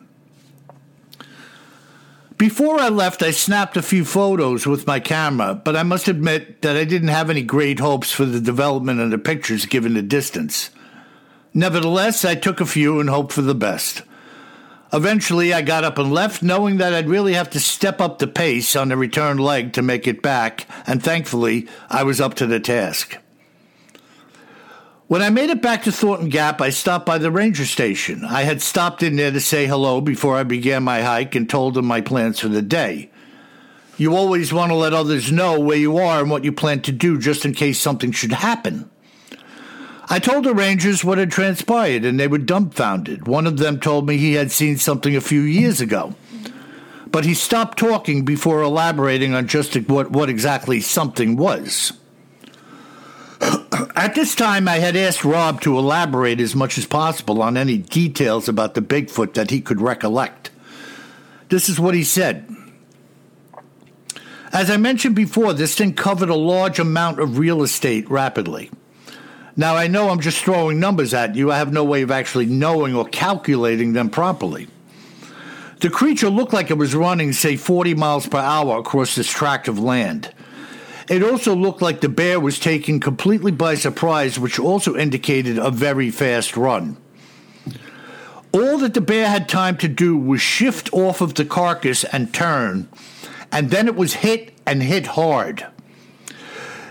Speaker 1: Before I left, I snapped a few photos with my camera, but I must admit that I didn't have any great hopes for the development of the pictures given the distance. Nevertheless, I took a few and hoped for the best. Eventually, I got up and left, knowing that I'd really have to step up the pace on the return leg to make it back, and thankfully, I was up to the task. When I made it back to Thornton Gap, I stopped by the ranger station. I had stopped in there to say hello before I began my hike and told them my plans for the day. You always want to let others know where you are and what you plan to do just in case something should happen. I told the rangers what had transpired, and they were dumbfounded. One of them told me he had seen something a few years ago, but he stopped talking before elaborating on just what, what exactly something was. At this time, I had asked Rob to elaborate as much as possible on any details about the Bigfoot that he could recollect. This is what he said. As I mentioned before, this thing covered a large amount of real estate rapidly. Now, I know I'm just throwing numbers at you. I have no way of actually knowing or calculating them properly. The creature looked like it was running, say, 40 miles per hour across this tract of land. It also looked like the bear was taken completely by surprise, which also indicated a very fast run. All that the bear had time to do was shift off of the carcass and turn, and then it was hit and hit hard.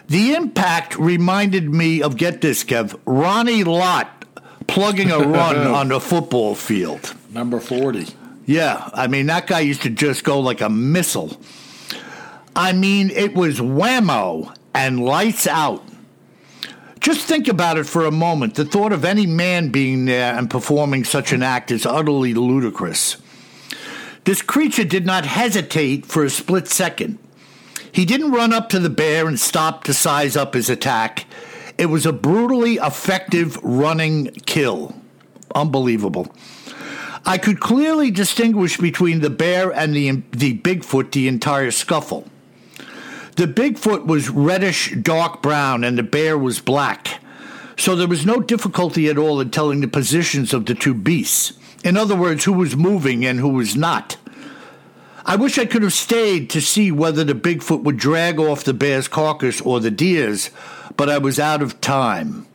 Speaker 1: The impact reminded me of get this, Kev, Ronnie Lott plugging a run on the football field.
Speaker 2: Number 40.
Speaker 1: Yeah, I mean, that guy used to just go like a missile. I mean, it was whammo and lights out. Just think about it for a moment. The thought of any man being there and performing such an act is utterly ludicrous. This creature did not hesitate for a split second. He didn't run up to the bear and stop to size up his attack. It was a brutally effective running kill. Unbelievable. I could clearly distinguish between the bear and the, the Bigfoot the entire scuffle. The Bigfoot was reddish dark brown and the bear was black. So there was no difficulty at all in telling the positions of the two beasts. In other words, who was moving and who was not. I wish I could have stayed to see whether the Bigfoot would drag off the bear's carcass or the deer's, but I was out of time.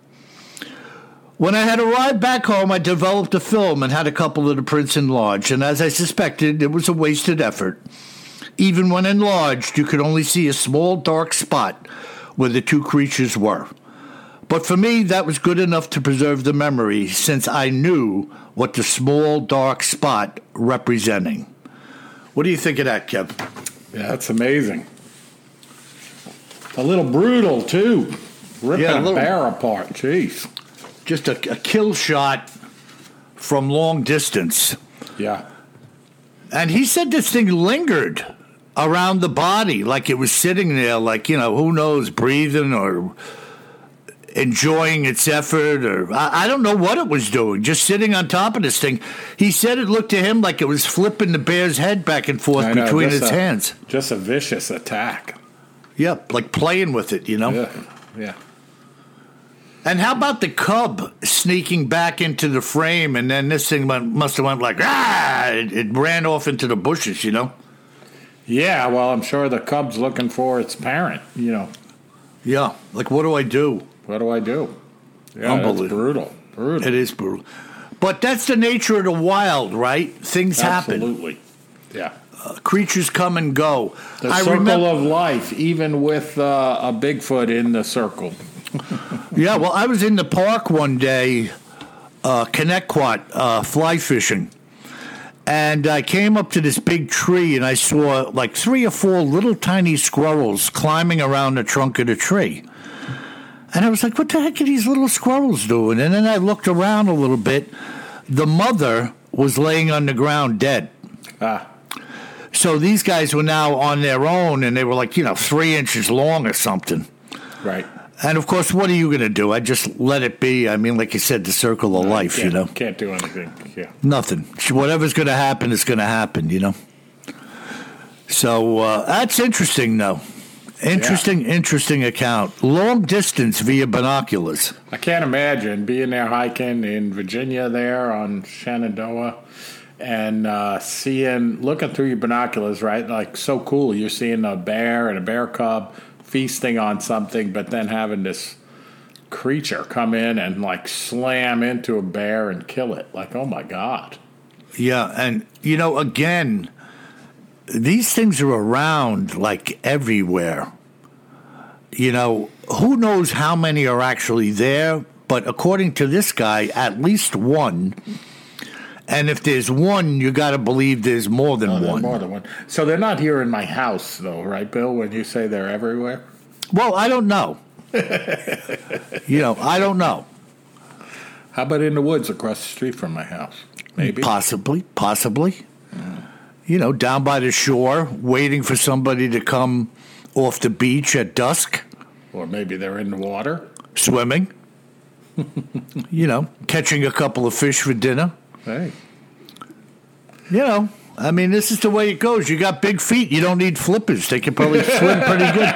Speaker 1: When I had arrived back home, I developed a film and had a couple of the prints enlarged, and as I suspected, it was a wasted effort. Even when enlarged, you could only see a small dark spot where the two creatures were. But for me, that was good enough to preserve the memory since I knew what the small dark spot representing. What do you think of that, Kev?
Speaker 2: Yeah, that's amazing. A little brutal too, ripping
Speaker 1: Yeah, a
Speaker 2: a,
Speaker 1: little-
Speaker 2: bear apart. Jeez.
Speaker 1: Just a, a kill shot from long distance.
Speaker 2: Yeah.
Speaker 1: And he said this thing lingered around the body, like it was sitting there, like, you know, who knows, breathing or enjoying its effort, or I, I don't know what it was doing, just sitting on top of this thing. He said it looked to him like it was flipping the bear's head back and forth
Speaker 2: know,
Speaker 1: between its
Speaker 2: a-
Speaker 1: hands.
Speaker 2: Just a vicious attack.
Speaker 1: Yep, like playing with it, you know?
Speaker 2: Yeah. Yeah.
Speaker 1: And how about the cub sneaking back into the frame, and then this thing went, must have went like ah! It, it ran off into the bushes, you know.
Speaker 2: Yeah, well, I'm sure the cub's looking for its parent. You know,
Speaker 1: Yeah, like what do I do?
Speaker 2: What do I do? Yeah, it's
Speaker 1: Unbelievable.
Speaker 2: brutal. Brutal.
Speaker 1: It is brutal, but that's the nature of the wild, right? Things happen.
Speaker 2: Absolutely. Yeah.
Speaker 1: Creatures come and go.
Speaker 2: The
Speaker 1: I
Speaker 2: circle
Speaker 1: remember,
Speaker 2: of life, even with uh, a Bigfoot in the circle.
Speaker 1: yeah. Well, I was in the park one day, uh, Connecticut, uh, fly fishing, and I came up to this big tree, and I saw like three or four little tiny squirrels climbing around the trunk of the tree. And I was like, what the heck are these little squirrels doing? And then I looked around a little bit. The mother was laying on the ground dead.
Speaker 2: Ah,
Speaker 1: So these guys were now on their own, and they were like, you know, three inches long or something.
Speaker 2: right.
Speaker 1: And of course, what are you going to do? I just let it be. I mean, like you said, the circle of life, you
Speaker 2: Can't-
Speaker 1: know,
Speaker 2: Can't do anything. Yeah.
Speaker 1: nothing. Whatever's going to happen is going to happen, you know. So uh, that's interesting, though. Interesting, interesting account. Long distance via binoculars.
Speaker 2: I can't imagine being there hiking in Virginia there on Shenandoah and uh, seeing, looking through your binoculars, right? Like so cool. You're seeing a bear and a bear cub feasting on something, but then having this creature come in and like slam into a bear and kill it. Like, oh my God.
Speaker 1: Yeah, and you know, again, these things are around like everywhere. You know, who knows how many are actually there, but according to this guy, at least one. And if there's one, you got to believe there's more than
Speaker 2: Oh,
Speaker 1: one.
Speaker 2: More than one. So they're not here in my house, though, right, Bill? When you say they're everywhere.
Speaker 1: Well, I don't know. you know, I don't know.
Speaker 2: How about in the woods across the street from my house? Maybe.
Speaker 1: Possibly, possibly. You know, down by the shore, waiting for somebody to come off the beach at dusk,
Speaker 2: Or maybe they're in the water.
Speaker 1: swimming. you know, catching a couple of fish for dinner.
Speaker 2: Hey.
Speaker 1: You know, I mean, this is the way it goes. You got big feet. You don't need flippers. They can probably swim pretty good.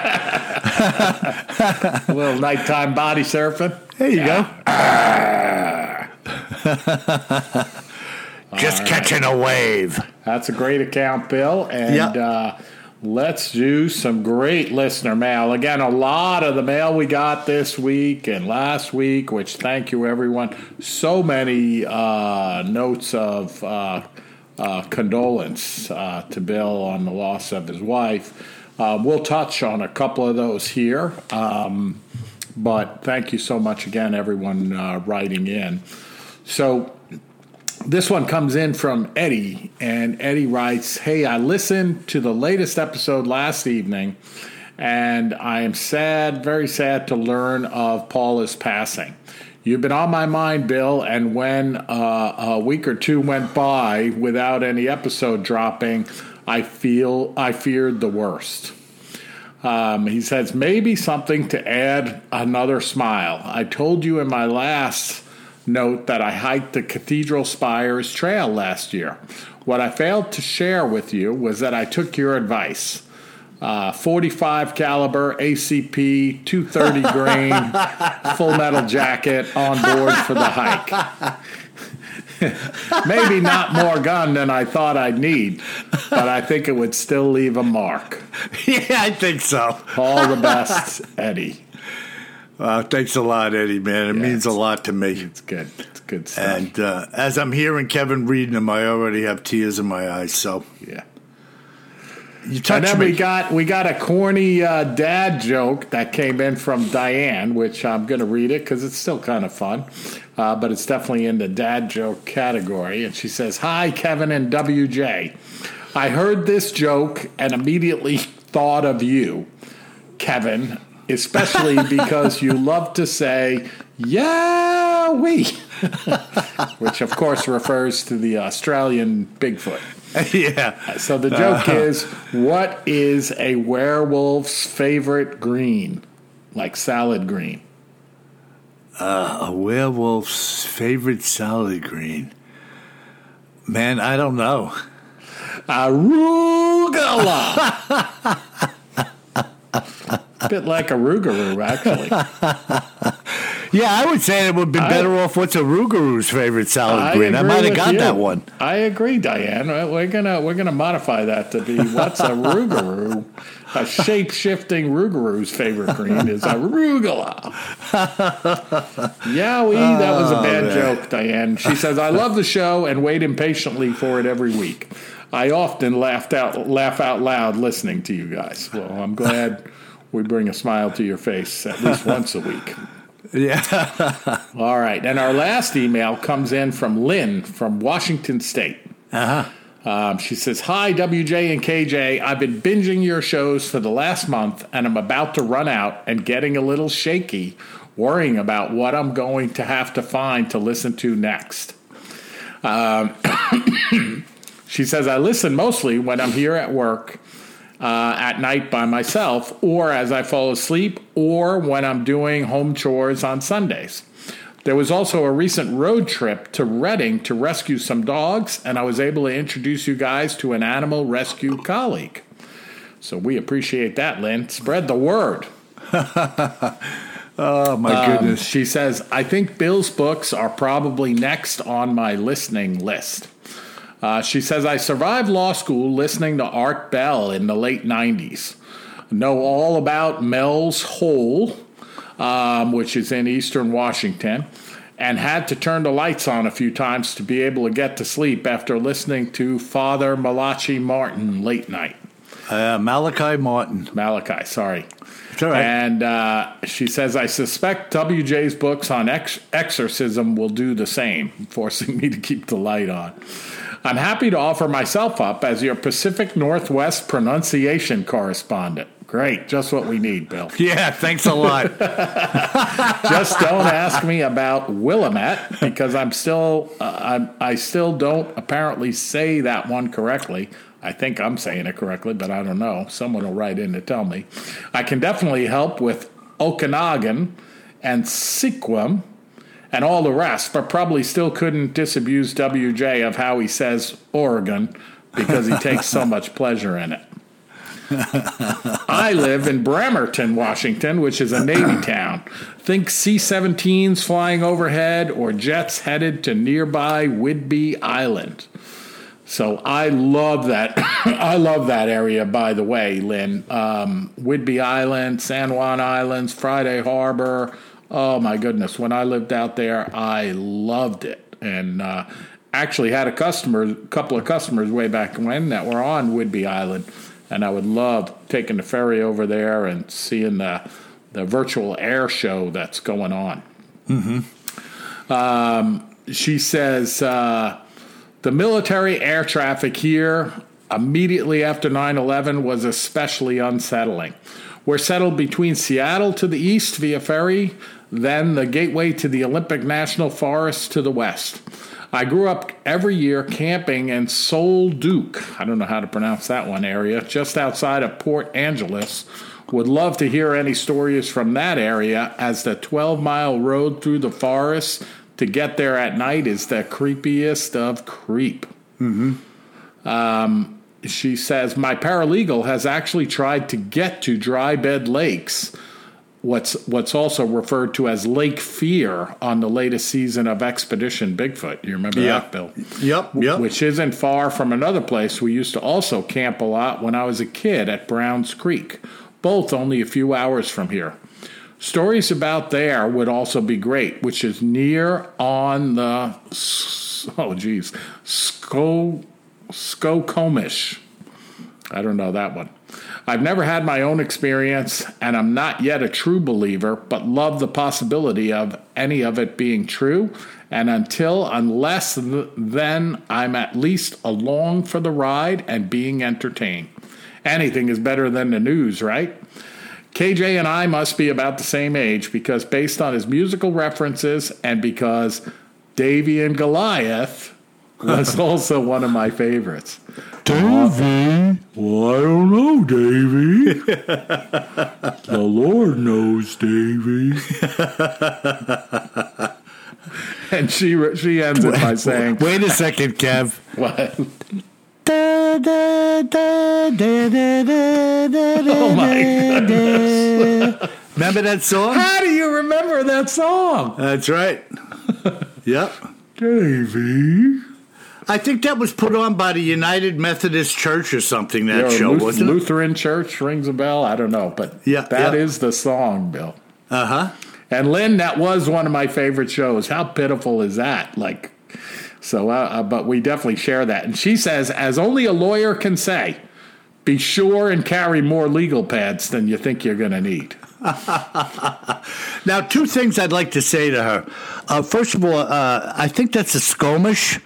Speaker 2: A little nighttime body surfing.
Speaker 1: There you go. Just catching a wave.
Speaker 2: That's a great account, Bill. And
Speaker 1: Yeah.
Speaker 2: uh, let's do some great listener mail. Again, a lot of the mail we got this week and last week, which thank you, everyone. So many uh, notes of uh, uh, condolence uh, to Bill on the loss of his wife. Uh, we'll touch on a couple of those here. Um, but thank you so much again, everyone uh, writing in. So, this one comes in from Eddie, and Eddie writes Hey, I listened to the latest episode last evening, and I am sad, very sad to learn of Paula's passing. You've been on my mind, Bill, and when uh, a week or two went by without any episode dropping, I feel I feared the worst. Um, he says, maybe something to add another smile. I told you in my last note that I hiked the Cathedral Spires Trail last year. What I failed to share with you was that I took your advice. Uh, 45 caliber ACP 230 grain full metal jacket on board for the hike. Maybe not more gun than I thought I'd need, but I think it would still leave a mark.
Speaker 1: yeah, I think so.
Speaker 2: All the best, Eddie.
Speaker 1: Uh, thanks a lot, Eddie, man. It
Speaker 2: Yeah,
Speaker 1: means a lot to me.
Speaker 2: It's good. It's good stuff.
Speaker 1: And uh, as I'm hearing Kevin reading them, I already have tears in my eyes. So
Speaker 2: yeah.
Speaker 1: you
Speaker 2: And
Speaker 1: touch
Speaker 2: then
Speaker 1: me.
Speaker 2: we got we got a corny uh, dad joke that came in from Diane, which I'm going to read it because it's still kind of fun, uh, but it's definitely in the dad joke category. And she says, "Hi, Kevin and WJ. I heard this joke and immediately thought of you, Kevin, especially because you love to say." Yeah, we, which of course refers to the Australian Bigfoot.
Speaker 1: yeah.
Speaker 2: So the joke uh-huh. is, what is a werewolf's favorite green? Like salad green.
Speaker 1: Uh, a werewolf's favorite salad green. Man, I don't know.
Speaker 2: Arugula. Bit like a rougarou, actually.
Speaker 1: Yeah, I would say it would be better off. What's a Rougarou's favorite salad green? I might have got
Speaker 2: you.
Speaker 1: that one.
Speaker 2: I agree, Diane. We're gonna we're gonna modify that to be what's a rougarou? A shape shifting rougarou's favorite green is arugula. Yowie, that was a oh, bad
Speaker 1: Oh, man.
Speaker 2: joke, Diane. She says, "I love the show and wait impatiently for it every week. I often laughed out laugh out loud listening to you guys. Well, I'm glad we bring a smile to your face at least once a week."
Speaker 1: Yeah.
Speaker 2: All right. And our last email comes in from Lynn from Washington State.
Speaker 1: Uh huh.
Speaker 2: Um, she says, Hi, WJ and KJ. I've been binging your shows for the last month, and I'm about to run out and getting a little shaky, worrying about what I'm going to have to find to listen to next. Um, she says, I listen mostly when I'm here at work uh, at night by myself, or as I fall asleep, or when I'm doing home chores on Sundays. There was also a recent road trip to Reading to rescue some dogs, and I was able to introduce you guys to an animal rescue colleague. So we appreciate that, Lynn. Spread the word.
Speaker 1: Oh my
Speaker 2: Um,
Speaker 1: goodness!
Speaker 2: she says, I think Bill's books are probably next on my listening list. Uh, she says, I survived law school listening to Art Bell in the late 90s. Know all about Mel's Hole, um, which is in eastern Washington, and had to turn the lights on a few times to be able to get to sleep after listening to Father Malachi Martin late night.
Speaker 1: Uh, Malachi Martin.
Speaker 2: Malachi, sorry.
Speaker 1: It's all right.
Speaker 2: And uh, she says, I suspect WJ's books on ex- exorcism will do the same, forcing me to keep the light on. I'm happy to offer myself up as your Pacific Northwest pronunciation correspondent. Great, just what we need, Bill.
Speaker 1: yeah, thanks a lot.
Speaker 2: Just don't ask me about Willamette because I'm still uh, I'm, I still don't apparently say that one correctly. I think I'm saying it correctly, but I don't know. Someone will write in to tell me. I can definitely help with Okanagan and Sequim and all the rest, but probably still couldn't disabuse WJ of how he says Oregon because he takes so much pleasure in it. I live in Bremerton, Washington, which is a Navy town. Think C 17s flying overhead or jets headed to nearby Whidbey Island. So I love that. I love that area, by the way, Lynn. Um, Whidbey Island, San Juan Islands, Friday Harbor. Oh my goodness. When I lived out there, I loved it. And uh, actually had a customer, a couple of customers way back when that were on Whidbey Island. And I would love taking the ferry over there and seeing the, the virtual air show that's going on. Um, she says, uh, the military air traffic here immediately after 9 11 was especially unsettling. We're settled between Seattle to the east via ferry, then the gateway to the Olympic National Forest to the west. I grew up every year camping in Sol Duc, I don't know how to pronounce that one area, just outside of Port Angeles. Would love to hear any stories from that area as the 12 mile road through the forest to get there at night is the creepiest of creep. Um, she says, My paralegal has actually tried to get to Dry Bed Lakes, what's, what's also referred to as Lake Fear, on the latest season of Expedition Bigfoot. You remember
Speaker 1: Yeah.
Speaker 2: that, Bill?
Speaker 1: yep, yep.
Speaker 2: Which isn't far from another place we used to also camp a lot when I was a kid at Browns Creek, both only a few hours from here. Stories about there would also be great, which is near on the oh geez, Sko Skokomish. I don't know that one. I've never had my own experience, and I'm not yet a true believer, but love the possibility of any of it being true. And until, unless th- then, I'm at least along for the ride and being entertained. Anything is better than the news, right? KJ and I must be about the same age because, based on his musical references and because Davey and Goliath was also one of my favorites.
Speaker 1: Davey.
Speaker 2: Well, I don't know, Davey. the Lord knows, Davey. and she she ends it by saying,
Speaker 1: Wait a second, Kev.
Speaker 2: "What?
Speaker 1: Da, da, da,
Speaker 2: Oh my
Speaker 1: da. Remember that song?
Speaker 2: How do you remember that song,
Speaker 1: That's right. Yep.
Speaker 2: Davey?"
Speaker 1: I think that was put on by the United Methodist Church or something. That
Speaker 2: Yeah,
Speaker 1: show
Speaker 2: Luth-
Speaker 1: wasn't?
Speaker 2: Lutheran Church rings a bell. I don't know, but
Speaker 1: Yeah,
Speaker 2: that is
Speaker 1: yeah.
Speaker 2: the song, Bill.
Speaker 1: Uh huh.
Speaker 2: And Lynn, that was one of my favorite shows. How pitiful is that? Like, so, uh, uh, but we definitely share that. And she says, as only a lawyer can say, be sure and carry more legal pads than you think you're going to need.
Speaker 1: Now, two things I'd like to say to her. Uh, first of all, uh, I think that's a Skomish.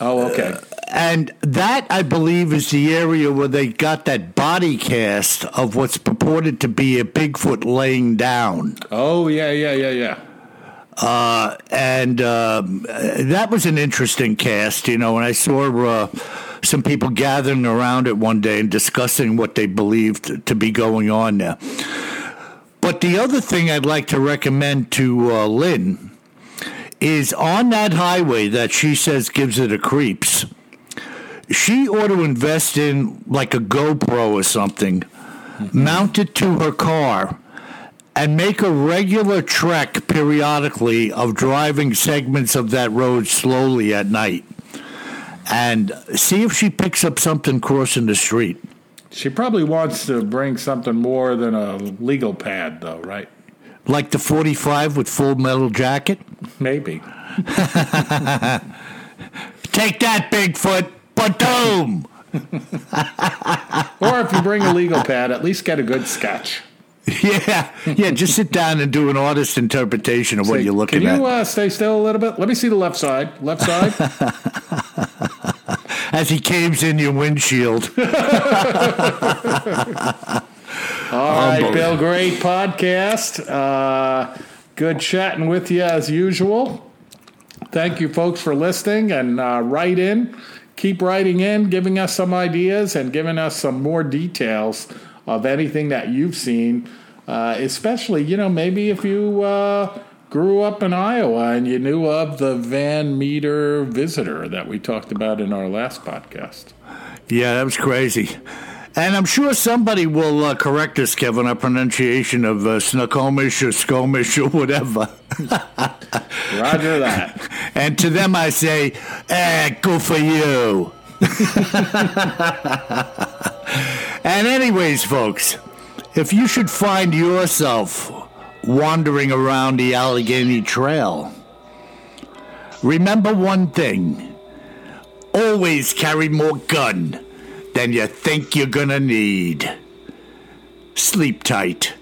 Speaker 2: Oh, okay.
Speaker 1: And that, I believe, is the area where they got that body cast of what's purported to be a Bigfoot laying down.
Speaker 2: Oh, yeah, yeah, yeah, yeah.
Speaker 1: Uh, and um, uh, that was an interesting cast, you know. And I saw uh, some people gathering around it one day and discussing what they believed to be going on there. But the other thing I'd like to recommend to uh, Lynn is on that highway that she says gives her the creeps. she ought to invest in like a GoPro or something, mm-hmm. mount it to her car, and make a regular trek periodically of driving segments of that road slowly at night. And see if she picks up something crossing the street.
Speaker 2: She probably wants to bring something more than a legal pad, though, right?
Speaker 1: Like the 45 with full metal jacket?
Speaker 2: Maybe.
Speaker 1: Take that, Bigfoot! Boom!
Speaker 2: or if you bring a legal pad, at least get a good sketch.
Speaker 1: Yeah, yeah. Just sit down and do an artist interpretation of what you're looking
Speaker 2: Can
Speaker 1: at.
Speaker 2: Can you uh, stay still a little bit? Let me see the left side. Left side.
Speaker 1: As he caves in your windshield.
Speaker 2: All right, Bill. Great podcast. Uh, good chatting with you as usual. Thank you, folks, for listening and uh, write in. Keep writing in, giving us some ideas and giving us some more details of anything that you've seen. Uh, especially, you know, maybe if you uh, grew up in Iowa and you knew of the Van Meter visitor that we talked about in our last podcast.
Speaker 1: Yeah, that was crazy. And I'm sure somebody will uh, correct us, Kevin, our pronunciation of uh, or Skomish or whatever.
Speaker 2: Roger that.
Speaker 1: and to them I say, eh, good for you. and, anyways, folks, if you should find yourself wandering around the Allegheny Trail, remember one thing always carry more gun than you think you're gonna need. Sleep tight.